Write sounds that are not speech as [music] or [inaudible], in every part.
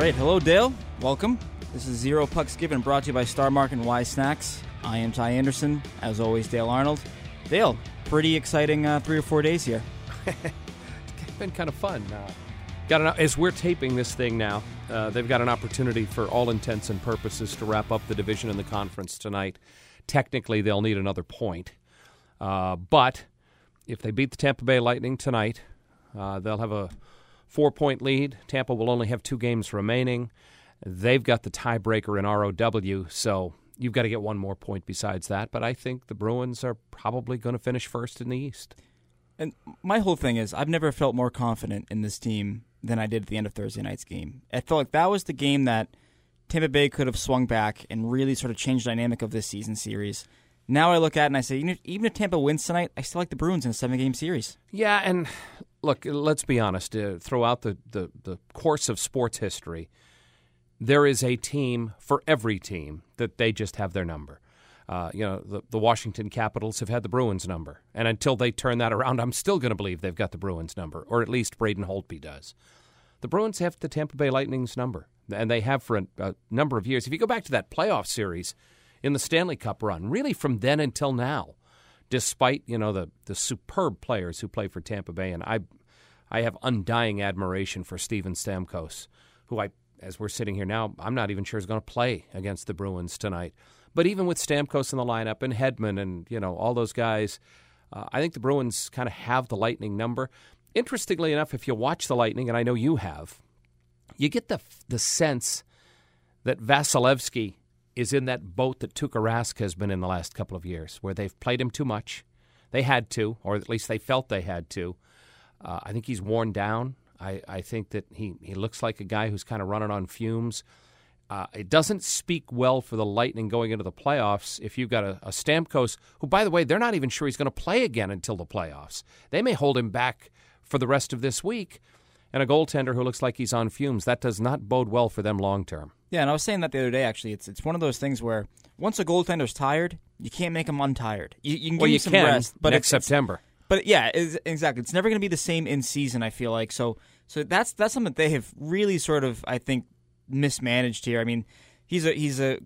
Right, hello Dale. Welcome. This is Zero Pucks Given brought to you by Star Market and Wise Snacks. I am Ty Anderson. As always, Dale Arnold. Dale, pretty exciting uh, three or four days here. it's [laughs] been kind of fun. Uh, got an, as we're taping this thing now, uh, they've got an opportunity for all intents and purposes to wrap up the division and the conference tonight. Technically, they'll need another point, uh, but if they beat the Tampa Bay Lightning tonight, uh, they'll have a four-point lead. Tampa will only have two games remaining. They've got the tiebreaker in ROW, so you've got to get one more point besides that. But I think the Bruins are probably going to finish first in the East. And my whole thing is, I've never felt more confident in this team than I did at the end of Thursday night's game. I felt like that was the game that Tampa Bay could have swung back and really sort of changed the dynamic of this season series. Now I look at it and I say, even if, even if Tampa wins tonight, I still like the Bruins in a seven game series. Yeah, and look, let's be honest. Uh, throughout the, the, the course of sports history, there is a team for every team that they just have their number. Uh, you know, the, the Washington Capitals have had the Bruins number. And until they turn that around, I'm still going to believe they've got the Bruins number, or at least Braden Holtby does. The Bruins have the Tampa Bay Lightning's number, and they have for a, a number of years. If you go back to that playoff series in the Stanley Cup run, really from then until now, despite, you know, the, the superb players who play for Tampa Bay, and I, I have undying admiration for Steven Stamkos, who I as we're sitting here now, I'm not even sure he's going to play against the Bruins tonight. But even with Stamkos in the lineup and Hedman and you know all those guys, uh, I think the Bruins kind of have the Lightning number. Interestingly enough, if you watch the Lightning, and I know you have, you get the the sense that Vasilevskiy is in that boat that Tuukka Rask has been in the last couple of years, where they've played him too much. They had to, or at least they felt they had to. Uh, I think he's worn down. I, I think that he, he looks like a guy who's kind of running on fumes. Uh, it doesn't speak well for the Lightning going into the playoffs if you've got a, a Stamkos, who, by the way, they're not even sure he's going to play again until the playoffs. They may hold him back for the rest of this week. And a goaltender who looks like he's on fumes. That does not bode well for them long term. Yeah, and I was saying that the other day, actually. It's it's one of those things where once a goaltender's tired, you can't make him untired. You, you can give well, him some can rest, but next it's, September. It's, but yeah, it's, exactly. It's never going to be the same in season. I feel like so. So that's that's something that they have really sort of I think mismanaged here. I mean, he's a he's a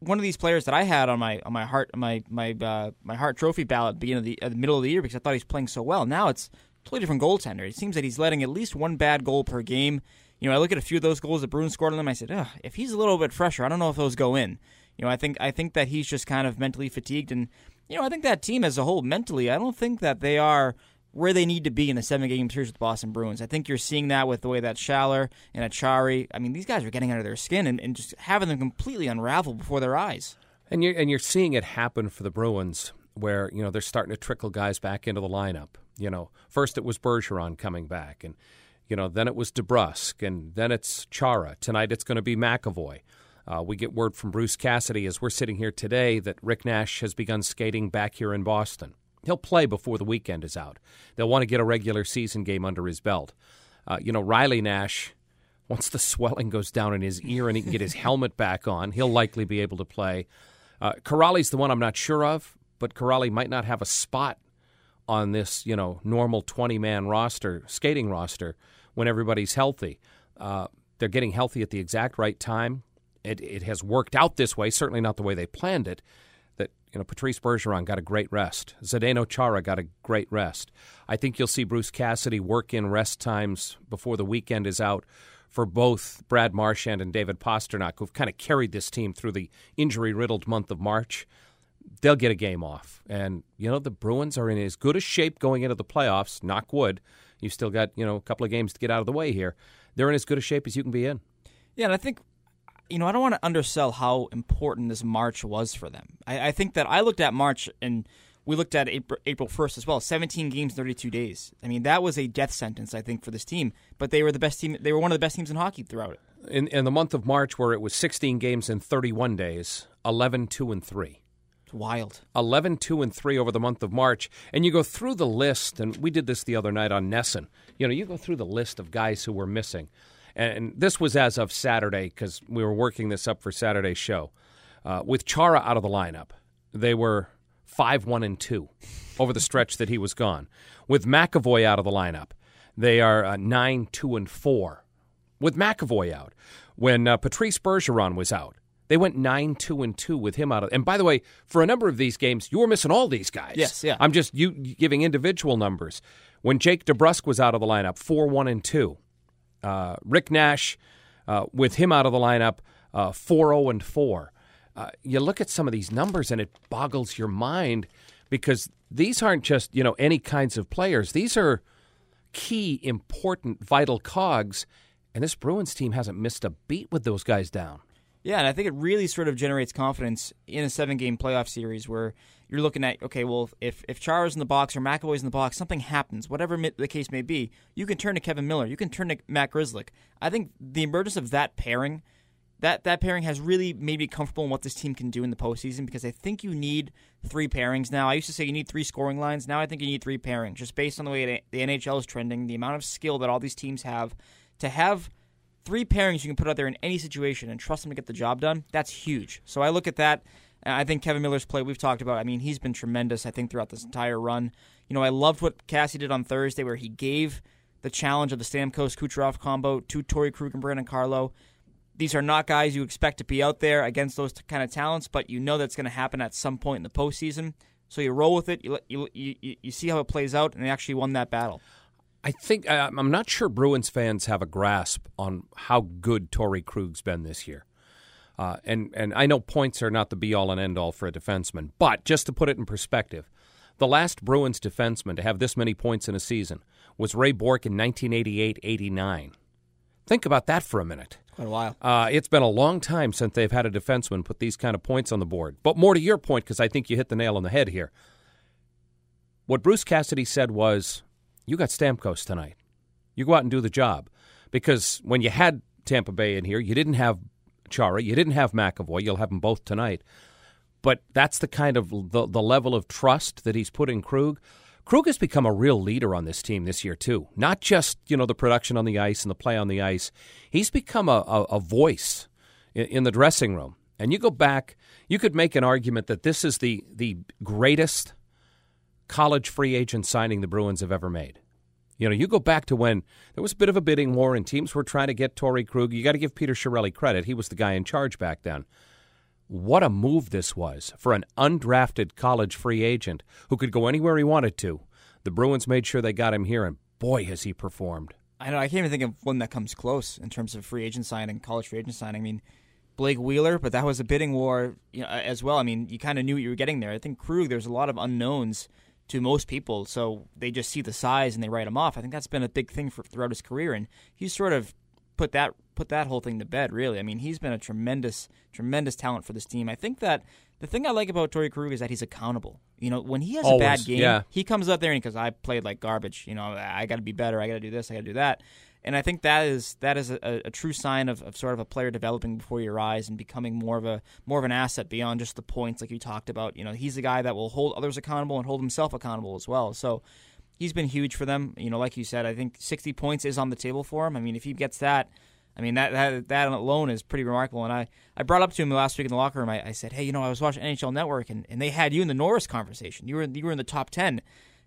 one of these players that I had on my on my Hart my my uh, my Hart trophy ballot at the beginning of the, at the middle of the year because I thought he was playing so well. Now it's totally different goaltender. It seems that he's letting at least one bad goal per game. You know, I look at a few of those goals that Bruins scored on them. I said, if he's a little bit fresher, I don't know if those go in. You know, I think I think that he's just kind of mentally fatigued, and you know, I think that team as a whole mentally, I don't think that they are where they need to be in the seven game series with Boston Bruins. I think you're seeing that with the way that Schaller and Acciari, I mean, these guys are getting under their skin and, and just having them completely unravel before their eyes. And you're, and you're seeing it happen for the Bruins where, you know, they're starting to trickle guys back into the lineup. You know, first it was Bergeron coming back, and, you know, then it was DeBrusk, and then it's Chara. Tonight it's going to be McAvoy. Uh, we get word from Bruce Cassidy as we're sitting here today that Rick Nash has begun skating back here in Boston. He'll play before the weekend is out. They'll want to get a regular season game under his belt. Uh, you know, Riley Nash, once the swelling goes down in his ear and he can get his helmet back on, he'll likely be able to play. Uh, Kuraly's the one I'm not sure of, but Kuraly might not have a spot on this, you know, normal 20 man roster, skating roster, when everybody's healthy. Uh, they're getting healthy at the exact right time. It, it has worked out this way, certainly not the way they planned it That you know, Patrice Bergeron got a great rest. Zdeno Chara got a great rest. I think you'll see Bruce Cassidy work in rest times before the weekend is out for both Brad Marchand and David Pastrnak, who've kind of carried this team through the injury riddled month of March. They'll get a game off. And, you know, the Bruins are in as good a shape going into the playoffs, knock wood. You've still got, you know, a couple of games to get out of the way here. They're in as good a shape as you can be in. Yeah, and I think you know, I don't want to undersell how important this March was for them. I, I, think that I looked at March and we looked at April, April 1st as well 17 games 32 days i mean that was a death sentence i think for this team but they were the best team they were one of the best teams in hockey throughout it In, in the month of March, where it was 16 games in 31 days, 11 2 and 3. It's wild 11 2 and 3 over the month of March. And you go through the list, and we did this the other night on NESN. You know, you go through the list of guys who were missing. And this was as of Saturday because we were working this up for Saturday's show. Uh, with Chara out of the lineup, they were 5 1 and 2 over the stretch that he was gone. With McAvoy out of the lineup, they are uh, 9 2 and 4 with McAvoy out. When uh, Patrice Bergeron was out, they went 9 2 and 2 with him out of. And by the way, for a number of these games, you were missing all these guys. Yes, yeah. I'm just you giving individual numbers. When Jake DeBrusk was out of the lineup, 4 1 and 2. Uh, Rick Nash, uh, with him out of the lineup, 4 0 and 4. Uh, you look at some of these numbers and it boggles your mind because these aren't just you know any kinds of players. These are key, important, vital cogs. And this Bruins team hasn't missed a beat with those guys down. Yeah, and I think it really sort of generates confidence in a seven game playoff series where you're looking at, okay, well, if, if Chara's in the box or McAvoy's in the box, something happens, whatever the case may be, you can turn to Kevan Miller, you can turn to Matt Grzelcyk. I think the emergence of that pairing, that, that pairing has really made me comfortable in what this team can do in the postseason because I think you need three pairings now. I used to say you need three scoring lines. Now I think you need three pairings, just based on the way the NHL is trending, the amount of skill that all these teams have. To have three pairings you can put out there in any situation and trust them to get the job done, that's huge. So I look at that. I think Kevan Miller's play we've talked about. I mean, he's been tremendous. I think throughout this entire run. You know, I loved what Cassie did on Thursday, where he gave the challenge of the Stamkos Kucherov combo to Torey Krug and Brandon Carlo. These are not guys you expect to be out there against those kind of talents, but you know that's going to happen at some point in the postseason. So you roll with it. You, you, you, you see how it plays out, and they actually won that battle. I think I'm not sure Bruins fans have a grasp on how good Torey Krug's been this year. Uh, and and I know points are not the be all and end all for a defenseman, but just to put it in perspective, the last Bruins defenseman to have this many points in a season was Ray Bourque in 1988-89. Think about that for a minute. Quite a while. Uh, it's been a long time since they've had a defenseman put these kind of points on the board. But more to your point, because I think you hit the nail on the head here. What Bruce Cassidy said was, "You got Stamkos tonight. You go out and do the job." Because when you had Tampa Bay in here, you didn't have Chara, you didn't have McAvoy. You'll have them both tonight. But that's the kind of the, the level of trust that he's put in Krug. Krug has become a real leader on this team this year too. Not just you know the production on the ice and the play on the ice. He's become a, a, a voice in, in the dressing room. And you go back, you could make an argument that this is the the greatest college free agent signing the Bruins have ever made. You know, you go back to when there was a bit of a bidding war and teams were trying to get Torey Krug. You got to give Peter Chiarelli credit. He was the guy in charge back then. What a move this was for an undrafted college free agent who could go anywhere he wanted to. The Bruins made sure they got him here, and boy, has he performed. I know. I can't even think of one that comes close in terms of free agent signing, college free agent signing. I mean, Blake Wheeler, but that was a bidding war you know, as well. I mean, you kind of knew what you were getting there. I think Krug, there's a lot of unknowns to most people, so they just see the size and they write him off. I think that's been a big thing for throughout his career, and he's sort of put that put that whole thing to bed. Really, I mean, he's been a tremendous, tremendous talent for this team. I think that the thing I like about Torey Krug is that he's accountable. You know, when he has Always, a bad game, yeah. he comes up there and because I played like garbage. You know, I got to be better. I got to do this. I got to do that. And I think that is that is a, a true sign of, of sort of a player developing before your eyes and becoming more of a more of an asset beyond just the points like you talked about. You know, he's a guy that will hold others accountable and hold himself accountable as well. So he's been huge for them. You know, like you said, I think 60 points is on the table for him. I mean, if he gets that, I mean that that that alone is pretty remarkable. And I, I brought up to him last week in the locker room. I, I said, hey, you know, I was watching NHL Network and, and they had you in the Norris conversation. You were you were in the top 10.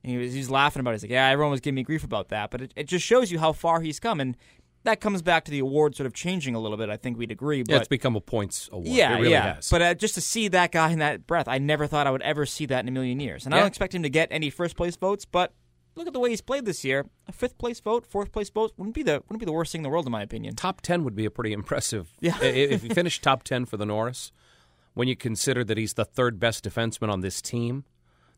And he was, he was laughing about it. He's like, yeah, everyone was giving me grief about that. But it, it just shows you how far he's come. And that comes back to the award sort of changing a little bit. I think we'd agree. But Yeah, it's become a points award. yeah, it really yeah. has. But uh, just to see that guy in that breath, I never thought I would ever see that in a million years. And I don't expect him to get any first place votes. But look at the way he's played this year. A fifth place vote, fourth place vote wouldn't be the wouldn't be the worst thing in the world, in my opinion. top 10 would be a pretty impressive. Yeah. If you finish top 10 for the Norris, when you consider that he's the third best defenseman on this team,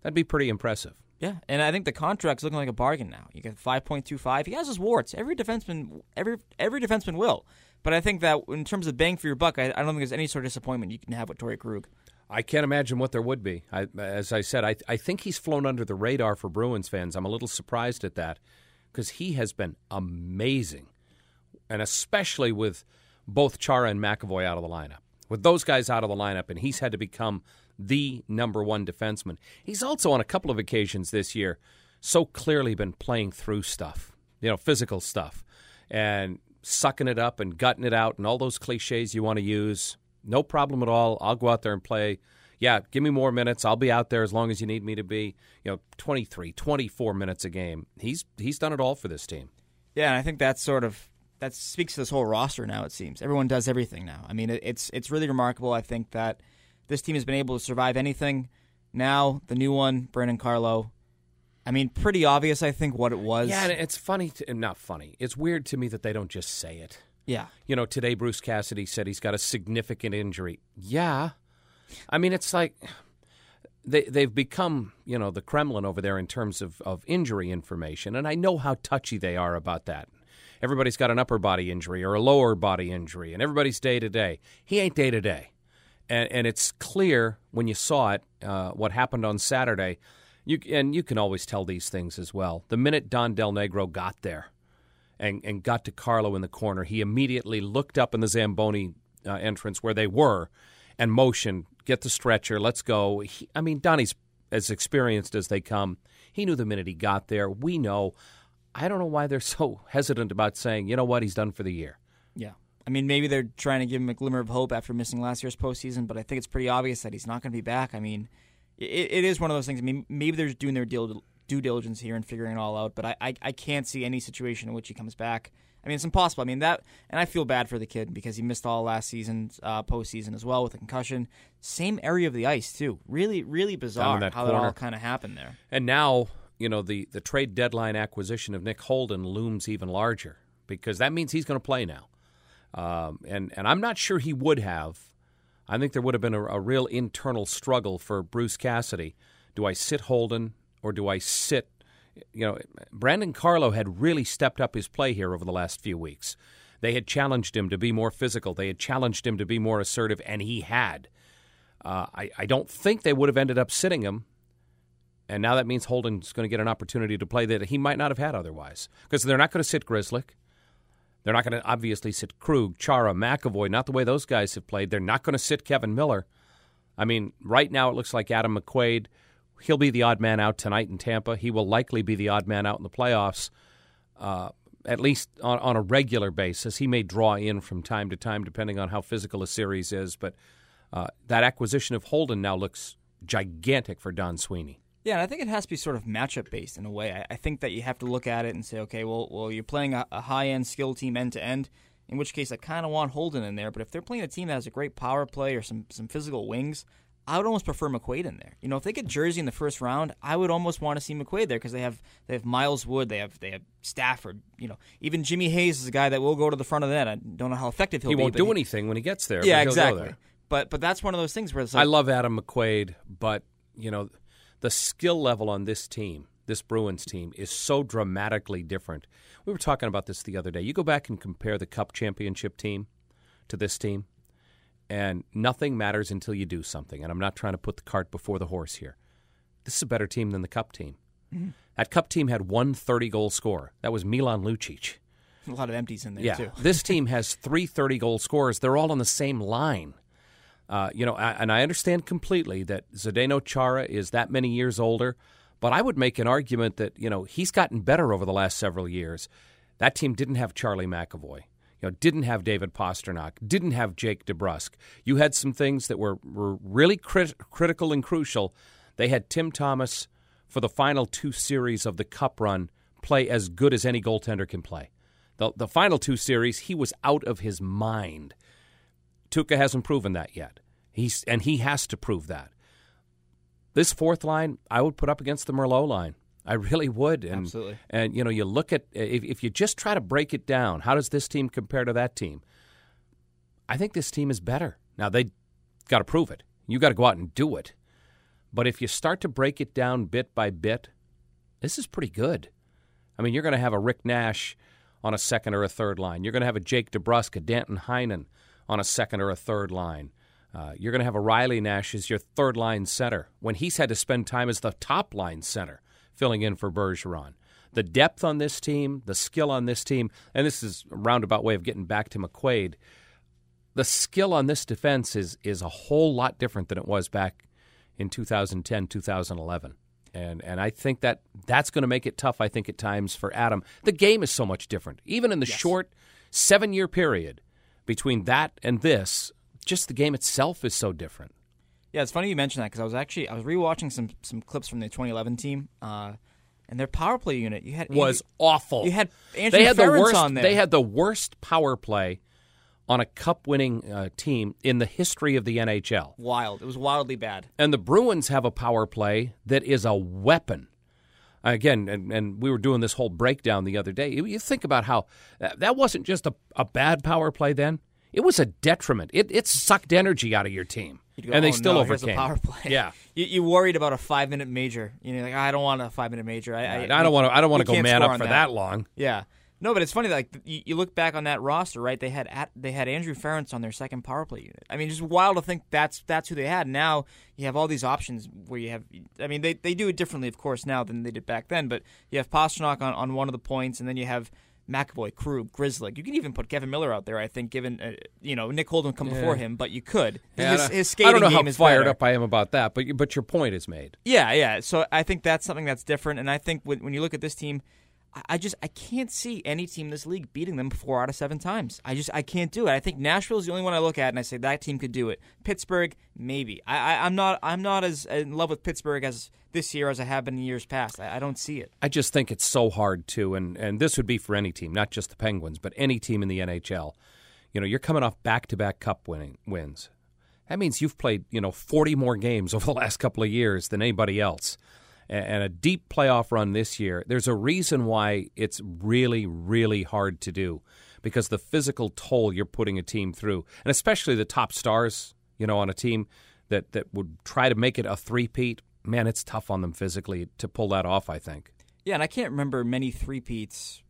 that'd be pretty impressive. Yeah, and I think the contract's looking like a bargain now. You get five point two five. He has his warts. Every defenseman, every every defenseman will. But I think that in terms of bang for your buck, I, I don't think there's any sort of disappointment you can have with Torey Krug. I can't imagine what there would be. I, as I said, I, I think he's flown under the radar for Bruins fans. I'm a little surprised at that because he has been amazing, and especially with both Chara and McAvoy out of the lineup. With those guys out of the lineup, and he's had to become the number one defenseman. He's also on a couple of occasions this year so clearly been playing through stuff, you know, physical stuff, and sucking it up and gutting it out and all those cliches you want to use. No problem at all. I'll go out there and play. Yeah, give me more minutes. I'll be out there as long as you need me to be. You know, 23, 24 minutes a game. He's he's done it all for this team. Yeah, and I think that's sort of that speaks to this whole roster now. It seems everyone does everything now. I mean, it's it's really remarkable. I think that this team has been able to survive anything. Now the new one, Brandon Carlo. I mean, pretty obvious. I think what it was. Yeah, and it's funny. To, not funny. It's weird to me that they don't just say it. Yeah. You know, today Bruce Cassidy said he's got a significant injury. Yeah. I mean, it's like they they've become, you know, the Kremlin over there in terms of, of injury information, and I know how touchy they are about that. Everybody's got an upper body injury or a lower body injury, and everybody's day to day. He ain't day to day, and and it's clear when you saw it uh, what happened on Saturday. You and you can always tell these things as well. The minute Don Del Negro got there, and, and got to Carlo in the corner, he immediately looked up in the Zamboni uh, entrance where they were and motioned, get the stretcher, let's go. He, I mean, Donnie's as experienced as they come. He knew the minute he got there. We know. I don't know why they're so [laughs] hesitant about saying, you know what, he's done for the year. Yeah. I mean, maybe they're trying to give him a glimmer of hope after missing last year's postseason, but I think it's pretty obvious that he's not going to be back. I mean, it, it is one of those things. I mean, maybe they're doing their deal due diligence here and figuring it all out. But I, I, I can't see any situation in which he comes back. I mean, it's impossible. I mean that, and I feel bad for the kid because he missed all last season's uh, postseason as well with a concussion. Same area of the ice too. Really, really bizarre how corner. that all kind of happened there. And now, you know, the, the trade deadline acquisition of Nick Holden looms even larger because that means he's going to play now. Um, and, and I'm not sure he would have. I think there would have been a, a real internal struggle for Bruce Cassidy. Do I sit Holden or do I sit? You know, Brandon Carlo had really stepped up his play here over the last few weeks. They had challenged him to be more physical. They had challenged him to be more assertive, and he had. Uh, I, I don't think they would have ended up sitting him. And now that means Holden's going to get an opportunity to play that he might not have had otherwise. Because they're not going to sit Grzelcyk. They're not going to obviously sit Krug, Chara, McAvoy, not the way those guys have played. They're not going to sit Kevan Miller. I mean, right now it looks like Adam McQuaid He'll be the odd man out tonight in Tampa. He will likely be the odd man out in the playoffs, uh, at least on, on, a regular basis. He may draw in from time to time, depending on how physical a series is. But uh, that acquisition of Holden now looks gigantic for Don Sweeney. Yeah, and I think it has to be sort of matchup based in a way. I, I think that you have to look at it and say, okay, well, well, you're playing a, a high end skill team end to end. In which case, I kind of want Holden in there. But if they're playing a team that has a great power play or some some physical wings, I would almost prefer McQuaid in there. You know, if they get Jersey in the first round, I would almost want to see McQuaid there because they have they have Miles Wood, they have they have Stafford. You know, even Jimmy Hayes is a guy that will go to the front of that. I don't know how effective he'll be. he be. Won't do anything when he gets there. Yeah, exactly. But but that's one of those things where like, I love Adam McQuaid, but you know, the skill level on this team, this Bruins team, is so dramatically different. We were talking about this the other day. You go back and compare the Cup championship team to this team and nothing matters until you do something. And I'm not trying to put the cart before the horse here. This is a better team than the Cup team. Mm-hmm. That Cup team had one 30 goal scorer. That was Milan Lucic. A lot of empties in there, yeah. too. this [laughs] team has three 30 goal scorers. They're all on the same line. Uh, you know, and I understand completely that Zdeno Chara is that many years older, but I would make an argument that, you know, he's gotten better over the last several years. That team didn't have Charlie McAvoy you know, didn't have David Pastrnak, didn't have Jake DeBrusk. You had some things that were, were really crit- critical and crucial. They had Tim Thomas for the final two series of the Cup run play as good as any goaltender can play. The, the final two series, he was out of his mind. Tuukka hasn't proven that yet. He's, and he has to prove that. This fourth line, I would put up against the Merlot line. I really would. And, Absolutely. And you know, you look at if, if you just try to break it down, how does this team compare to that team? I think this team is better. Now they got to prove it. You got to go out and do it. But if you start to break it down bit by bit, this is pretty good. I mean, you're going to have a Rick Nash on a second or a third line. You're going to have a Jake DeBrusk, a Danton Heinen on a second or a third line. Uh, you're going to have a Riley Nash as your third line center when he's had to spend time as the top line center filling in for Bergeron. The depth on this team, the skill on this team, and this is a roundabout way of getting back to McQuaid. The skill on this defense is is a whole lot different than it was back in 2010, 2011. And and I think that that's going to make it tough I think at times for Adam. The game is so much different. Even in the yes. short 7-year period between that and this, just the game itself is so different. Yeah, it's funny you mentioned that because I was actually I was rewatching some some clips from the 2011 team, uh, and their power play unit you had was Andrew, awful. You had Andrew they had Ference the worst. on there. They had the worst power play on a cup-winning uh, team in the history of the NHL. Wild. It was wildly bad. And the Bruins have a power play that is a weapon. Again, and, and we were doing this whole breakdown the other day. You think about how uh, that wasn't just a, a bad power play then it was a detriment. It, it sucked energy out of your team, go, and they oh, still no, overcame. power play. Yeah, [laughs] you, you, worried about a five minute major. You know, like I don't want a five minute major. I, I, I don't want to. I don't want to go man up for that. that. long. Yeah. No, but it's funny. Like you, you, look back on that roster, right? They had at, they had Andrew Ference on their second power play unit. I mean, just wild to think that's that's who they had. Now you have all these options where you have. I mean, they they do it differently, of course, now than they did back then. But you have Pastrnak on, on one of the points, and then you have McAvoy, Krug, Grzelcyk. You can even put Kevan Miller out there. I think, given uh, you know Nick Holden come yeah. before him, but you could. Yeah, his, his skating I don't know how fired better. up I am about that, but but your point is made. Yeah, yeah. So I think that's something that's different, and I think when, when you look at this team, I just I can't see any team in this league beating them four out of seven times. I just I can't do it. I think Nashville is the only one I look at and I say that team could do it. Pittsburgh, maybe. I, I am not I'm not as in love with Pittsburgh as this year as I have been in years past. I, I don't see it. I just think it's so hard too, and and this would be for any team, not just the Penguins, but any team in the NHL. You know, you're coming off back to back Cup winning wins. That means you've played you know 40 more games over the last couple of years than anybody else and a deep playoff run this year, there's a reason why it's really, really hard to do because the physical toll you're putting a team through, and especially the top stars, you know, on a team that, that would try to make it a three-peat, man, it's tough on them physically to pull that off, I think. Yeah, and I can't remember many three-peats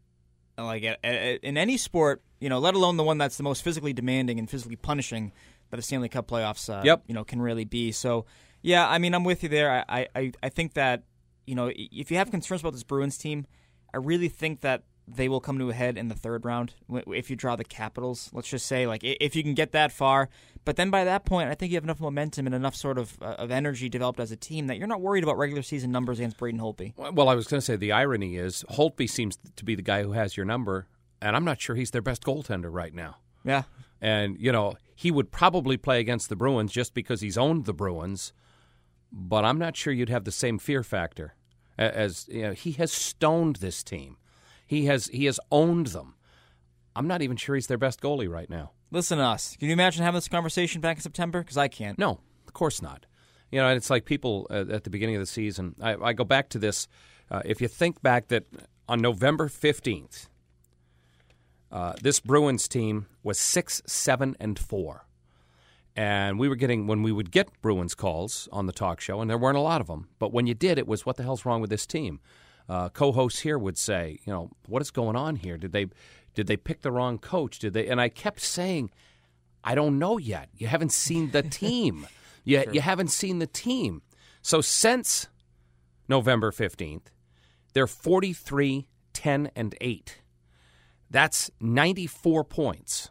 like in any sport, you know, let alone the one that's the most physically demanding and physically punishing that a Stanley Cup playoffs, uh, yep. you know, can really be. So, yeah, I mean, I'm with you there. I, I, I think that you know, if you have concerns about this Bruins team, I really think that they will come to a head in the third round if you draw the Capitals. Let's just say, like, if you can get that far. But then by that point, I think you have enough momentum and enough sort of uh, of energy developed as a team that you're not worried about regular season numbers against Braden Holtby. Well, I was going to say the irony is Holtby seems to be the guy who has your number, and I'm not sure he's their best goaltender right now. Yeah. And, you know, he would probably play against the Bruins just because he's owned the Bruins but I'm not sure you'd have the same fear factor as you know, he has stoned this team. He has he has owned them. I'm not even sure he's their best goalie right now. Listen to us. Can you imagine having this conversation back in September? Because I can't. No, of course not. You know, and it's like people uh, at the beginning of the season. I, I go back to this. Uh, if you think back that on November 15th, uh, this Bruins team was six, seven, and four. And we were getting, when we would get Bruins calls on the talk show, and there weren't a lot of them, but when you did, it was, what the hell's wrong with this team? Uh, co-hosts here would say, you know, what is going on here? Did they, did they pick the wrong coach? Did they? And I kept saying, I don't know yet. You haven't seen the [laughs] team. sure. you haven't seen the team. So since November 15th, they're 43, 10, and 8. That's 94 points.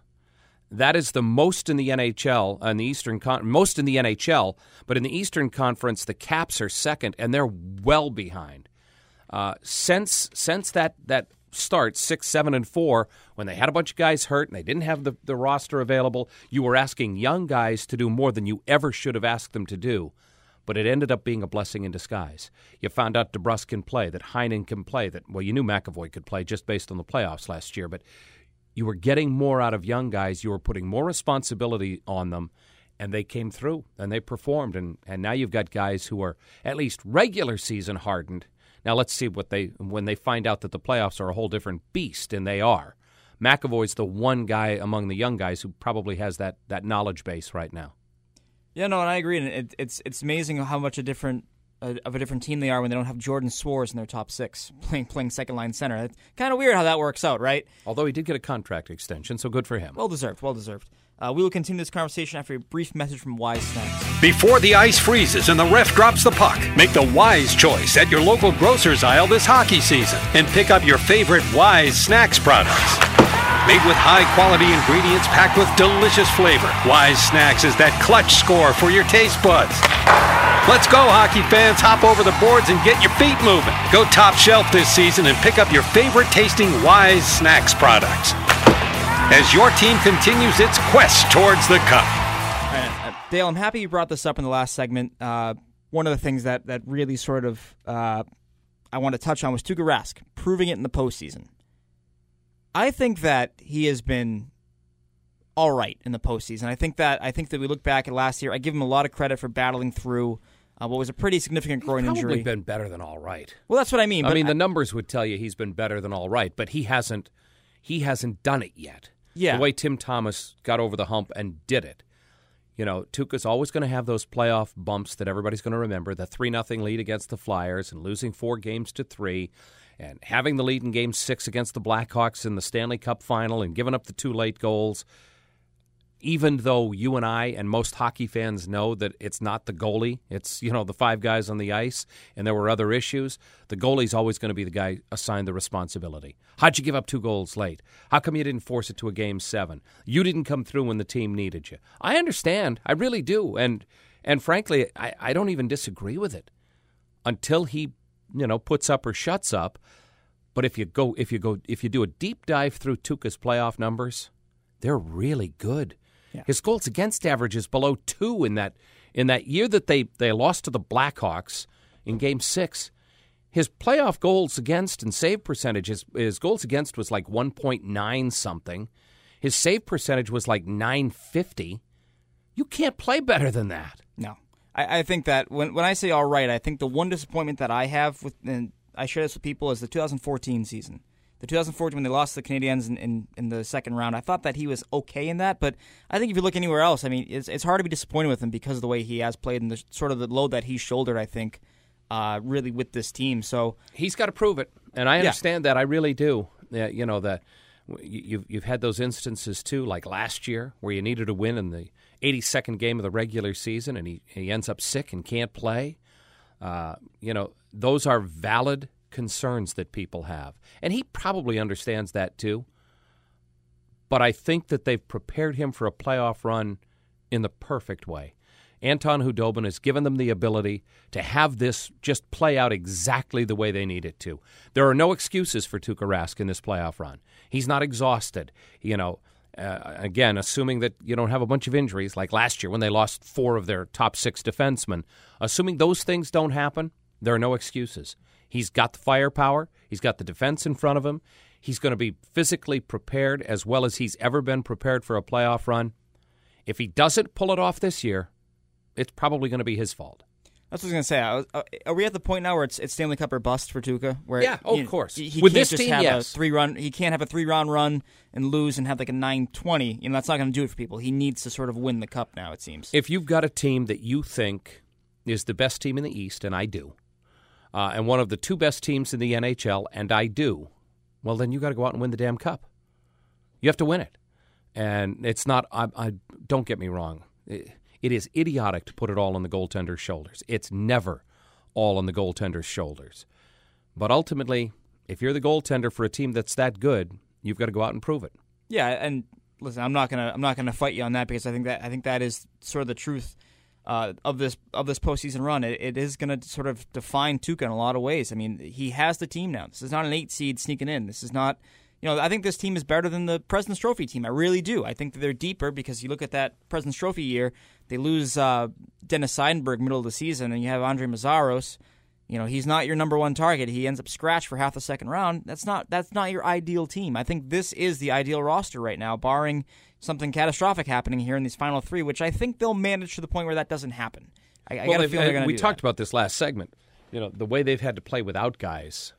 That is the most in the NHL on the Eastern Con- most in the NHL, but in the Eastern Conference, the Caps are second, and they're well behind. Uh, since since that that start six, seven, and four, when they had a bunch of guys hurt and they didn't have the, the roster available, you were asking young guys to do more than you ever should have asked them to do. But it ended up being a blessing in disguise. You found out DeBrusk can play, that Heinen can play, that well, you knew McAvoy could play just based on the playoffs last year, but you were getting more out of young guys. You were putting more responsibility on them, and they came through and they performed. And, and now you've got guys who are at least regular season hardened. Now let's see what they when they find out that the playoffs are a whole different beast, and they are. McAvoy's the one guy among the young guys who probably has that that knowledge base right now. Yeah, no, and I agree. And it, it's it's amazing how much a different a, of a different team they are when they don't have Jordan Swartz in their top six playing playing second line center. It's kind of weird how that works out, right? Although he did get a contract extension, so good for him. Well deserved. Well deserved. Uh, we will continue this conversation after a brief message from Wise Snacks. Before the ice freezes and the ref drops the puck, make the wise choice at your local grocer's aisle this hockey season and pick up your favorite Wise Snacks products. Made with high quality ingredients packed with delicious flavor, Wise Snacks is that clutch score for your taste buds. Let's go, hockey fans. Hop over the boards and get your feet moving. Go top shelf this season and pick up your favorite tasting Wise Snacks products as your team continues its quest towards the cup. Uh, Dale, I'm happy you brought this up in the last segment. Uh, one of the things that, that really sort of uh, I want to touch on was Tuukka Rask, proving it in the postseason. I think that he has been all right in the postseason. I think that I think that we look back at last year. I give him a lot of credit for battling through uh, what was a pretty significant groin He's probably injury. been better than all right. Well, that's what I mean. I mean, the numbers would tell you he's been better than all right, but he hasn't. He hasn't done it yet. Yeah. The way Tim Thomas got over the hump and did it. You know, Tuukka's always going to have those playoff bumps that everybody's going to remember. The three nothing lead against the Flyers and losing four games to three, and having the lead in Game Six against the Blackhawks in the Stanley Cup Final and giving up the two late goals. Even though you and I and most hockey fans know that it's not the goalie, it's you know the five guys on the ice, and there were other issues. The goalie's always going to be the guy assigned the responsibility. How'd you give up two goals late? How come you didn't force it to a game seven? You didn't come through when the team needed you. I understand, I really do, and and frankly, I, I don't even disagree with it until he you know puts up or shuts up. But if you go if you go if you do a deep dive through Tuukka's playoff numbers, they're really good. His goals against average is below two in that in that year that they, they lost to the Blackhawks in Game Six. His playoff goals against and save percentage, his, his goals against was like one point nine something. His save percentage was like nine fifty. You can't play better than that. No, I, I think that when when I say all right, I think the one disappointment that I have with and I share this with people is the 2014 season. The 2014 when they lost to the Canadiens in, in, in, the second round, I thought that he was okay in that, but I think if you look anywhere else, I mean, it's, it's hard to be disappointed with him because of the way he has played and the sort of the load that he shouldered. I think uh, really with this team. So he's got to prove it, and I understand yeah. that. I really do. Yeah, you know that you've you've had those instances too, like last year where you needed a win in the 82nd game of the regular season, and he he ends up sick and can't play. Uh, you know, those are valid concerns that people have. And he probably understands that too. But I think that they've prepared him for a playoff run in the perfect way. Anton Khudobin has given them the ability to have this just play out exactly the way they need it to. There are no excuses for Tuukka Rask in this playoff run. He's not exhausted. You know, uh, again, assuming that you don't have a bunch of injuries like last year when they lost four of their top six defensemen, assuming those things don't happen, there are no excuses. He's got the firepower. He's got the defense in front of him. He's going to be physically prepared as well as he's ever been prepared for a playoff run. If he doesn't pull it off this year, it's probably going to be his fault. That's what I was going to say. Uh, are we at the point now where it's, it's Stanley Cup or bust for Tuukka? Where yeah, oh, of course. He, he With can't this just team, have yes. a three run. He can't have a three round run and lose and have like a nine twenty. You know, that's not going to do it for people. He needs to sort of win the cup now. It seems. If you've got a team that you think is the best team in the East, and I do, uh, and one of the two best teams in the NHL, and I do, well, then you got to go out and win the damn cup. You have to win it, and it's not. I, I don't get me wrong. It, it is idiotic to put it all on the goaltender's shoulders. It's never all on the goaltender's shoulders. But ultimately, if you're the goaltender for a team that's that good, you've got to go out and prove it. Yeah, and listen, I'm not gonna I'm not gonna fight you on that because I think that I think that is sort of the truth uh, of this of this postseason run. It, it is going to sort of define Tuukka in a lot of ways. I mean, he has the team now. This is not an eight seed sneaking in. This is not. You know, I think this team is better than the President's Trophy team. I really do. I think that they're deeper because you look at that President's Trophy year, they lose uh, Dennis Seidenberg middle of the season, and you have Andrej Meszaros. You know, he's not your number one target. He ends up scratched for half the second round. That's not that's not your ideal team. I think this is the ideal roster right now, barring something catastrophic happening here in these final three, which I think they'll manage to the point where that doesn't happen. I, I well, got a feeling they're going to We talked that. about this last segment. You know, the way they've had to play without guys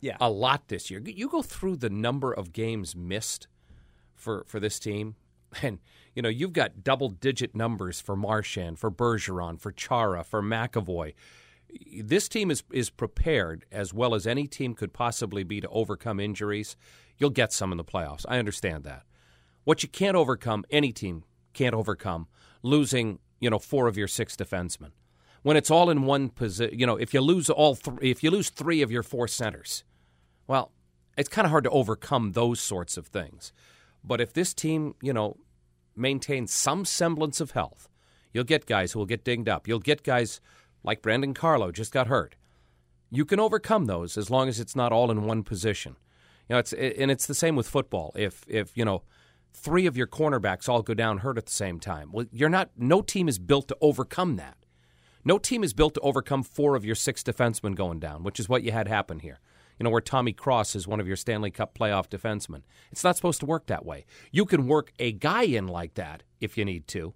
yeah. a lot this year. You go through the number of games missed for for this team, [laughs] and you know you've got double digit numbers for Marchand, for Bergeron, for Chara, for McAvoy. This team is is prepared as well as any team could possibly be to overcome injuries. You'll get some in the playoffs. I understand that. What you can't overcome, any team can't overcome, losing you know four of your six defensemen. When it's all in one position, you know, if you lose all three, if you lose three of your four centers, well, it's kind of hard to overcome those sorts of things. But if this team, you know, maintains some semblance of health, you'll get guys who will get dinged up. You'll get guys like Brandon Carlo just got hurt. You can overcome those as long as it's not all in one position. You know, it's and it's the same with football. If if you know three of your cornerbacks all go down hurt at the same time, well, you're not. No team is built to overcome that. No team is built to overcome four of your six defensemen going down, which is what you had happen here. You know, where Tommy Cross is one of your Stanley Cup playoff defensemen. It's not supposed to work that way. You can work a guy in like that if you need to.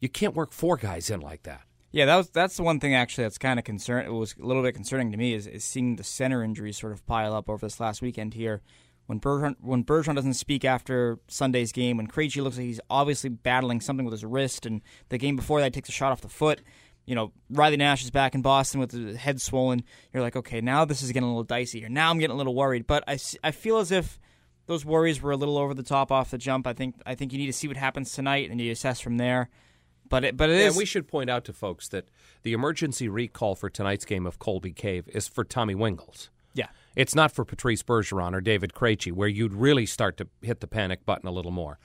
You can't work four guys in like that. Yeah, that was that's the one thing actually that's kind of concern. It was a little bit concerning to me is, is seeing the center injuries sort of pile up over this last weekend here. When Bergeron, when Bergeron doesn't speak after Sunday's game, when Krejci looks like he's obviously battling something with his wrist, and the game before that takes a shot off the foot. You know, Riley Nash is back in Boston with his head swollen. You're like, okay, now this is getting a little dicey here. Now I'm getting a little worried. But I, I feel as if those worries were a little over the top off the jump. I think I think you need to see what happens tonight and you assess from there. But it, but it yeah, is. we should point out to folks that the emergency recall for tonight's game of Colby Cave is for Tommy Wingels. Yeah. It's not for Patrice Bergeron or David Krejci, where you'd really start to hit the panic button a little more.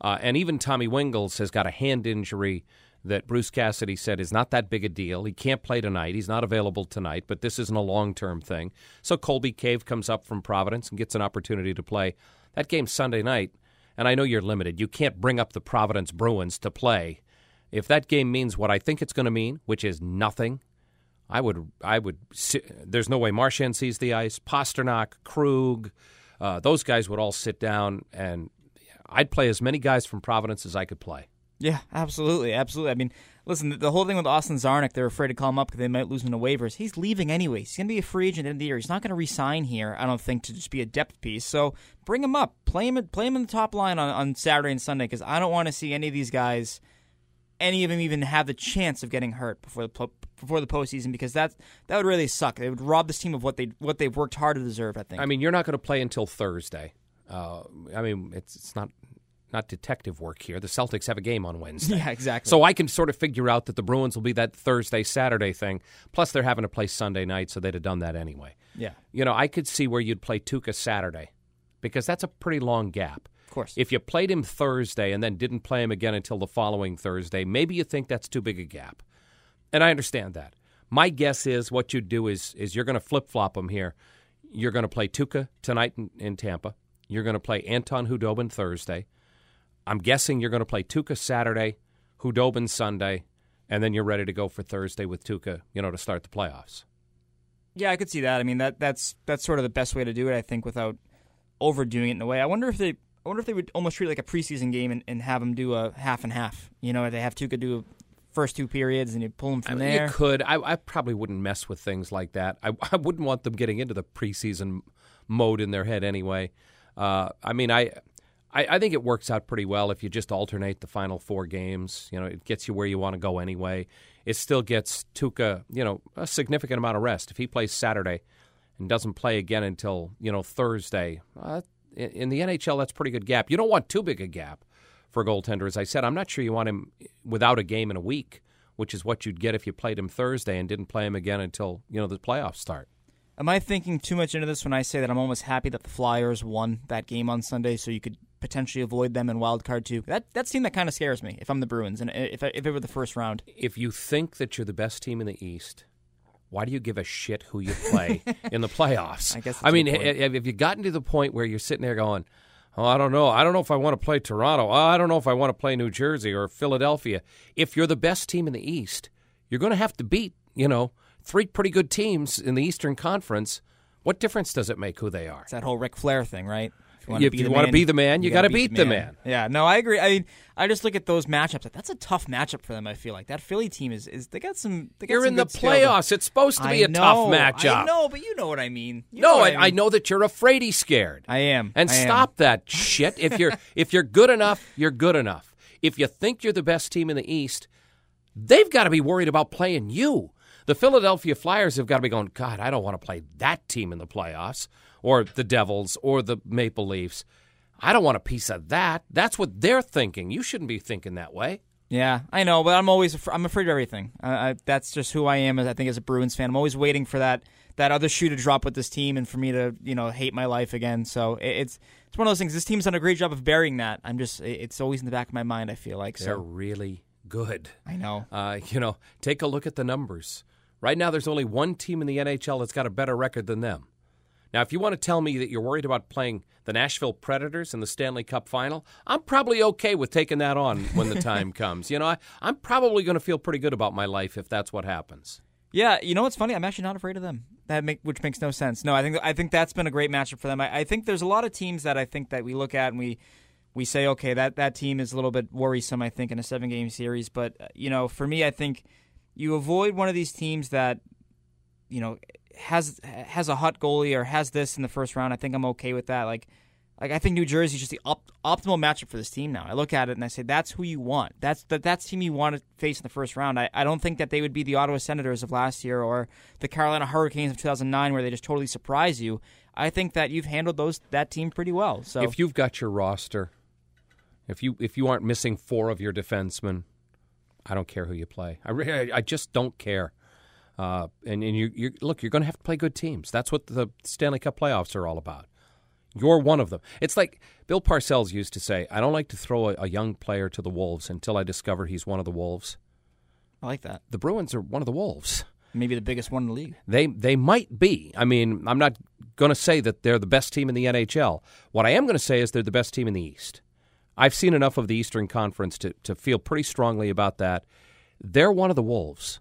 Uh, and even Tommy Wingels has got a hand injury that Bruce Cassidy said is not that big a deal. He can't play tonight. He's not available tonight, but this isn't a long term thing. So Colby Cave comes up from Providence and gets an opportunity to play. That game's Sunday night, and I know you're limited. You can't bring up the Providence Bruins to play if that game means what I think it's going to mean, which is nothing, I would I would there's no way Marchand sees the ice. Pastrnak, Krug, uh, those guys would all sit down, and I'd play as many guys from Providence as I could play. Yeah, absolutely, absolutely. I mean, listen, the whole thing with Austin Czarnik, they're afraid to call him up because they might lose him to waivers. He's leaving anyway. He's going to be a free agent at the end of the year. He's not going to resign here, I don't think, to just be a depth piece. So bring him up, play him, play him in the top line on, on Saturday and Sunday because I don't want to see any of these guys – any of them even have the chance of getting hurt before the before the postseason because that that would really suck. It would rob this team of what they what they've worked hard to deserve. I think. I mean, you're not going to play until Thursday. Uh, I mean, it's it's not not detective work here. The Celtics have a game on Wednesday. [laughs] Yeah, exactly. So I can sort of figure out that the Bruins will be that Thursday Saturday thing. Plus, they're having to play Sunday night, so they'd have done that anyway. Yeah. You know, I could see where you'd play Tuukka Saturday because that's a pretty long gap. Of course. If you played him Thursday and then didn't play him again until the following Thursday, maybe you think that's too big a gap. And I understand that. My guess is what you'd do is is you're going to flip flop them here. You're going to play Tuukka tonight in, in Tampa. You're going to play Anton Khudobin Thursday. I'm guessing you're going to play Tuukka Saturday, Khudobin Sunday, and then you're ready to go for Thursday with Tuukka, you know, to start the playoffs. Yeah, I could see that. I mean, that that's that's sort of the best way to do it, I think, without overdoing it in a way. I wonder if they I wonder if they would almost treat it like a preseason game and, and have them do a half and half. You know, they have Tuukka do first two periods and you pull them from I mean, there. You could. I, I, probably wouldn't mess with things like that. I, [laughs] I, wouldn't want them getting into the preseason mode in their head anyway. Uh, I mean, I, I, I think it works out pretty well if you just alternate the final four games. You know, it gets you where you want to go anyway. It still gets Tuukka, you know, a significant amount of rest. If he plays Saturday and doesn't play again until you know Thursday, uh, in the NHL, that's pretty good gap. You don't want too big a gap for a goaltender. As I said, I'm not sure you want him without a game in a week, which is what you'd get if you played him Thursday and didn't play him again until you know the playoffs start. Am I thinking too much into this when I say that I'm almost happy that the Flyers won that game on Sunday, so you could potentially avoid them in wild card two? That that team that kind of scares me if I'm the Bruins and uh, if if it were the first round. If you think that you're the best team in the East, why do you give a shit who you play [laughs] in the playoffs? I guess. I mean, have you gotten to the point where you're sitting there going, "Oh, I don't know. I don't know if I want to play Toronto. Oh, I don't know if I want to play New Jersey or Philadelphia." If you're the best team in the East, you're going to have to beat, you know, three pretty good teams in the Eastern Conference. What difference does it make who they are? It's that whole Ric Flair thing, right? If you want to be the man, you, you got to beat, beat the, man. man. Yeah, no, I agree. I mean, I just look at those matchups. That's a tough matchup for them. I feel like that Philly team is is they got some. They got you're some in the playoffs. It's supposed to be I a know, tough matchup. I know, but you know what I mean. You no, know I, I, mean. I, know that you're afraid he's scared. I am. And I stop am. that shit. If you're [laughs] if you're good enough, you're good enough. If you think you're the best team in the East, they've got to be worried about playing you. The Philadelphia Flyers have got to be going, God, I don't want to play that team in the playoffs, or the Devils, or the Maple Leafs. I don't want a piece of that. That's what they're thinking. You shouldn't be thinking that way. Yeah, I know, but I'm always I'm afraid of everything. I, that's just who I am. I think as a Bruins fan, I'm always waiting for that that other shoe to drop with this team, and for me to you know hate my life again. So it's it's one of those things. This team's done a great job of burying that. I'm just it's always in the back of my mind. I feel like they're so. really good. I know. Uh, you know, take a look at the numbers. Right now, there's only one team in the NHL that's got a better record than them. Now, if you want to tell me that you're worried about playing the Nashville Predators in the Stanley Cup final, I'm probably okay with taking that on when the [laughs] time comes. You know, I, I'm probably going to feel pretty good about my life if that's what happens. Yeah, you know what's funny? I'm actually not afraid of them. That make, which makes no sense. No, I think I think that's been a great matchup for them. I, I think there's a lot of teams that I think that we look at and we we say, okay, that that team is a little bit worrisome. I think in a seven game series, but uh, you know, for me, I think you avoid one of these teams that you know has has a hot goalie or has this in the first round, I think I'm okay with that. Like, like I think New Jersey is just the op- optimal matchup for this team now. I look at it and I say that's who you want. That's that that's team you want to face in the first round. I, I don't think that they would be the Ottawa Senators of last year or the Carolina Hurricanes of 2009 where they just totally surprise you. I think that you've handled those that team pretty well. So if you've got your roster, if you if you aren't missing four of your defensemen, I don't care who you play. I really, I just don't care. Uh, and and you, you look, you're going to have to play good teams. That's what the Stanley Cup playoffs are all about. You're one of them. It's like Bill Parcells used to say, "I don't like to throw a, a young player to the wolves until I discover he's one of the wolves." I like that. The Bruins are one of the wolves. Maybe the biggest one in the league. They they might be. I mean, I'm not going to say that they're the best team in the NHL. What I am going to say is they're the best team in the East. I've seen enough of the Eastern Conference to, to feel pretty strongly about that. They're one of the wolves.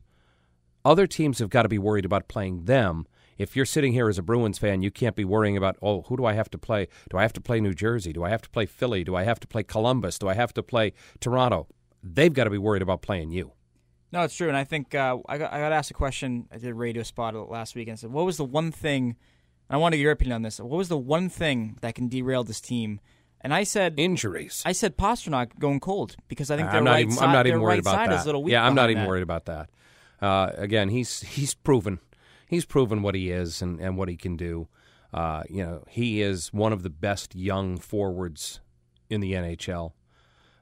Other teams have got to be worried about playing them. If you're sitting here as a Bruins fan, you can't be worrying about, oh, who do I have to play? Do I have to play New Jersey? Do I have to play Philly? Do I have to play Columbus? Do I have to play Toronto? They've got to be worried about playing you. No, it's true, and I think uh, I got I got asked a question. I did a radio spot last week, and I said, "What was the one thing?" I wanted your opinion on this. What was the one thing that can derail this team? And I said injuries. I said Pastrnak going cold because I think their I'm not right even, side, I'm not even worried right about that. is a little weak. yeah, I'm not even that. worried about that. Uh, again, he's he's proven he's proven what he is and, and what he can do. Uh, you know, he is one of the best young forwards in the NHL.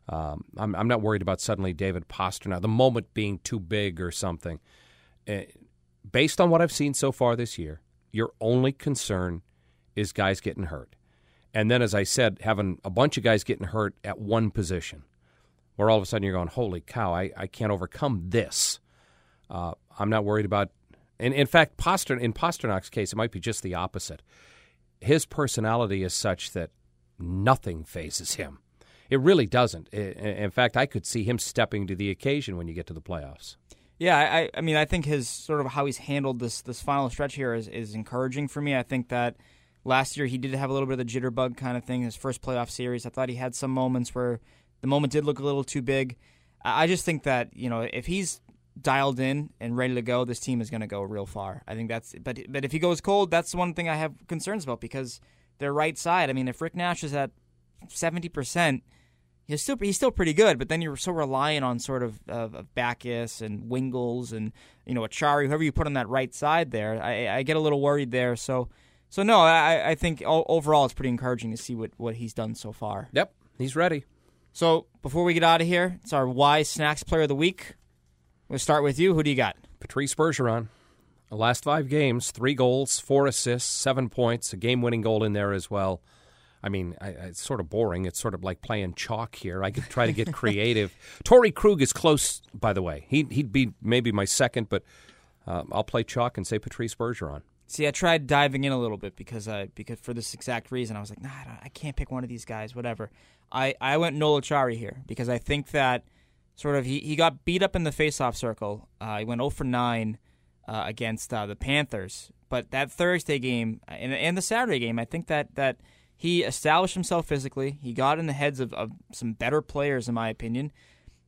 Um, I'm, I'm not worried about suddenly David Pastrnak, the moment being too big or something. Uh, based on what I've seen so far this year, your only concern is guys getting hurt. And then, as I said, having a bunch of guys getting hurt at one position, where all of a sudden you're going, holy cow, I, I can't overcome this. Uh, I'm not worried about. And in fact, Paster, in Pastrnak's case, it might be just the opposite. His personality is such that nothing fazes him. It really doesn't. In fact, I could see him stepping to the occasion when you get to the playoffs. Yeah, I, I mean, I think his sort of how he's handled this this final stretch here is, is encouraging for me. I think that last year he did have a little bit of the jitterbug kind of thing. His first playoff series, I thought he had some moments where the moment did look a little too big. I just think that you know if he's dialed in and ready to go, this team is going to go real far. I think that's. But but if he goes cold, that's the one thing I have concerns about because their right side. I mean, if Rick Nash is at seventy percent, he's still he's still pretty good. But then you're so reliant on sort of of, of Backes and Wingels and you know Acciari, whoever you put on that right side there. I, I get a little worried there. So so no, I I think overall it's pretty encouraging to see what what he's done so far. Yep, he's ready. So before we get out of here, it's our wise snacks player of the week. We'll start with you. Who do you got? Patrice Bergeron. The last five games, three goals, four assists, seven points, a game-winning goal in there as well. I mean, I, I- it's sort of boring. It's sort of like playing chalk here. I could try to get [laughs] creative. Torey Krug is close, by the way. He, he'd be maybe my second, but uh, I'll play chalk and say Patrice Bergeron. See, I tried diving in a little bit because I because for this exact reason, I was like, nah, I, don't- I can't pick one of these guys. Whatever. I I went Noel Acciari here because I think that sort of he, he got beat up in the faceoff circle. Uh, he went 0 for 9 uh, against uh, the Panthers, but that Thursday game and, and the Saturday game, I think that that he established himself physically. He got in the heads of, of some better players, in my opinion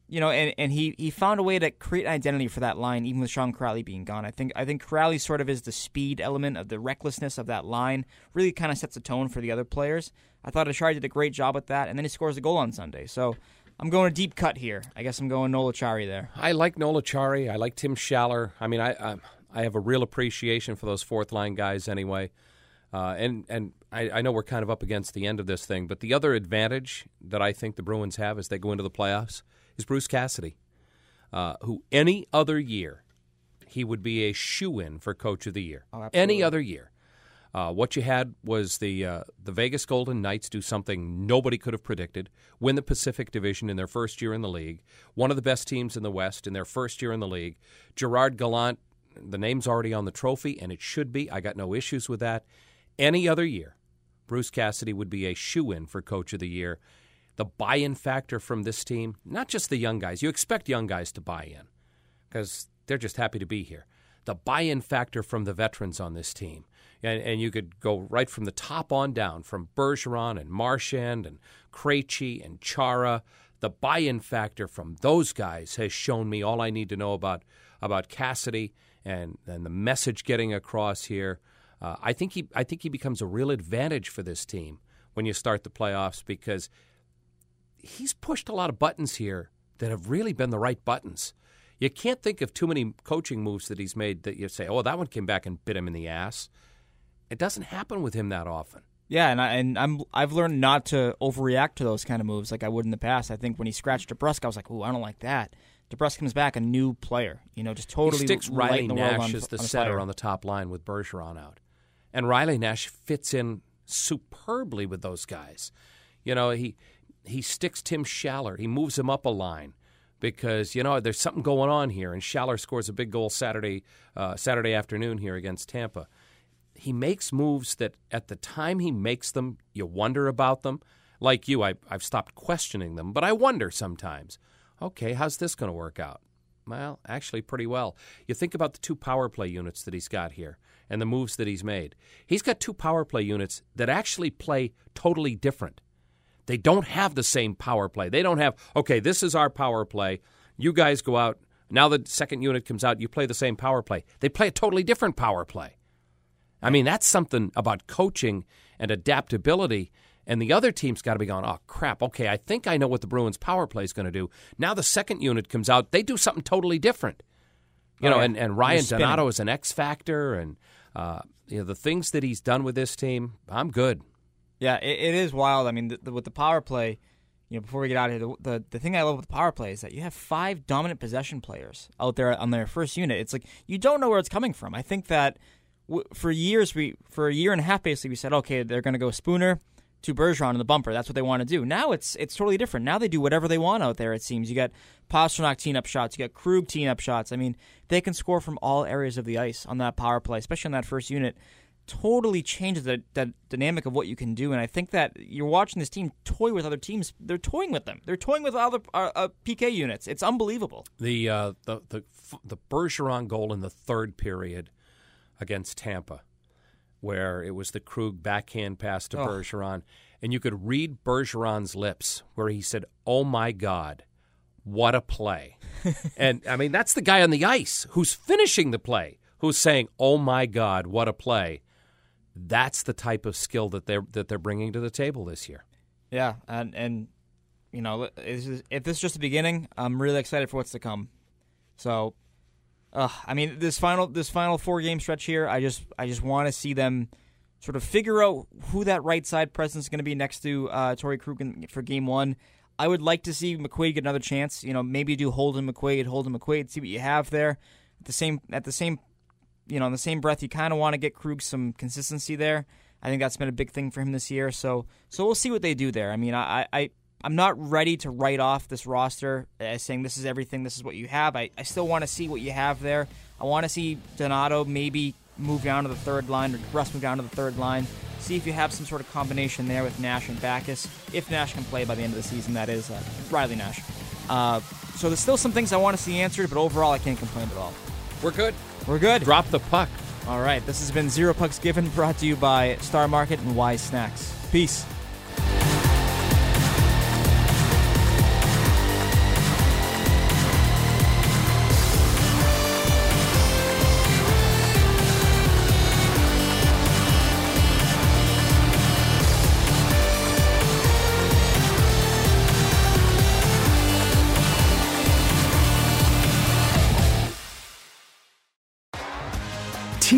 you know, and, and he, he found a way to create an identity for that line, even with Sean Kuraly being gone. I think I think Crowley sort of is the speed element of the recklessness of that line. Really kind of sets the tone for the other players. I thought Acciari did a great job with that, and then he scores a goal on Sunday. So I'm going a deep cut here. I guess I'm going Noel Acciari there. I like Noel Acciari. I like Tim Schaller. I mean, I, I I have a real appreciation for those fourth line guys anyway. Uh, and and I, I know we're kind of up against the end of this thing, but the other advantage that I think the Bruins have as they go into the playoffs is Bruce Cassidy, uh, who any other year he would be a shoe in for Coach of the Year. Oh, any other year. Uh, what you had was the uh, the Vegas Golden Knights do something nobody could have predicted: win the Pacific Division in their first year in the league, one of the best teams in the West in their first year in the league. Gerard Gallant, the name's already on the trophy, and it should be. I got no issues with that. Any other year, Bruce Cassidy would be a shoe in for Coach of the Year. The buy in factor from this team, not just the young guys, you expect young guys to buy in because they're just happy to be here. The buy in factor from the veterans on this team. And, and, you could go right from the top on down, from Bergeron and Marchand and Krejci and Chara. The buy in factor from those guys has shown me all I need to know about, about Cassidy and, and the message getting across here. Uh, I think he I think he becomes a real advantage for this team when you start the playoffs because he's pushed a lot of buttons here that have really been the right buttons. You can't think of too many coaching moves that he's made that you say, "Oh, that one came back and bit him in the ass." It doesn't happen with him that often. Yeah, and I and I'm I've learned not to overreact to those kind of moves like I would in the past. I think when he scratched DeBrusk, I was like, "Ooh, I don't like that." DeBrusk comes back a new player, you know, just totally he sticks Riley Nash as the center fire. on the top line with Bergeron out, and Riley Nash fits in superbly with those guys. You know, he he sticks Tim Schaller. He moves him up a line because you know there's something going on here, and Schaller scores a big goal Saturday uh, Saturday afternoon here against Tampa. He makes moves that at the time he makes them, you wonder about them. Like you, I, I've stopped questioning them, but I wonder sometimes. Okay, how's this going to work out? Well, actually, pretty well. You think about the two power play units that he's got here and the moves that he's made. He's got two power play units that actually play totally different. They don't have the same power play. They don't have, okay, this is our power play. You guys go out. Now the second unit comes out, you play the same power play. They play a totally different power play. I mean, that's something about coaching and adaptability. And the other team's got to be going, oh, crap, okay, I think I know what the Bruins power play is going to do. Now the second unit comes out, they do something totally different. You Oh, know, yeah. and, and Ryan. Donato is an X factor. And, uh, you know, the things that he's done with this team, I'm good. Yeah, it, it is wild. I mean, the, the, with the power play, you know, before we get out of here, the, the the thing I love with the power play is that you have five dominant possession players out there on their first unit. It's like you don't know where it's coming from. I think that w- for years we for a year and a half basically we said okay they're going to go Spooner to Bergeron in the bumper. That's what they want to do. Now it's it's totally different. Now they do whatever they want out there. It seems you got Pastrnak teeing up shots, you got Krug teeing up shots. I mean they can score from all areas of the ice on that power play, especially on that first unit totally changes the, the dynamic of what you can do. And I think that you're watching this team toy with other teams. They're toying with them. They're toying with other uh, uh, PK units. It's unbelievable. The uh, the the the Bergeron goal in the third period against Tampa, where it was the Krug backhand pass to Oh. Bergeron, and you could read Bergeron's lips where he said, "Oh my God, what a play!" [laughs] and I mean that's the guy on the ice who's finishing the play, who's saying, "Oh my God, what a play." That's the type of skill that they're that they're bringing to the table this year. Yeah, and and you know, if this is just the beginning, I'm really excited for what's to come. So, uh, I mean, this final this final four game stretch here, I just I just want to see them sort of figure out who that right side presence is going to be next to uh, Torey Krug for game one. I would like to see McQuaid get another chance. You know, maybe do Holden McQuaid, Holden McQuaid, see what you have there. At the same at the same you know, in the same breath, you kind of want to get Krug some consistency there. I think that's been a big thing for him this year. So, so we'll see what they do there. I mean, I, I, I'm not ready to write off this roster as saying this is everything, this is what you have. I, I still want to see what you have there. I want to see Donato maybe move down to the third line, or Russ move down to the third line. See if you have some sort of combination there with Nash and Backes. If Nash can play by the end of the season, that is uh, Riley Nash. Uh, so there's still some things I want to see answered, but overall, I can't complain at all. We're good. We're good. Drop the puck. All right, this has been Zero Pucks Given, brought to you by Star Market and Wise Snacks. Peace.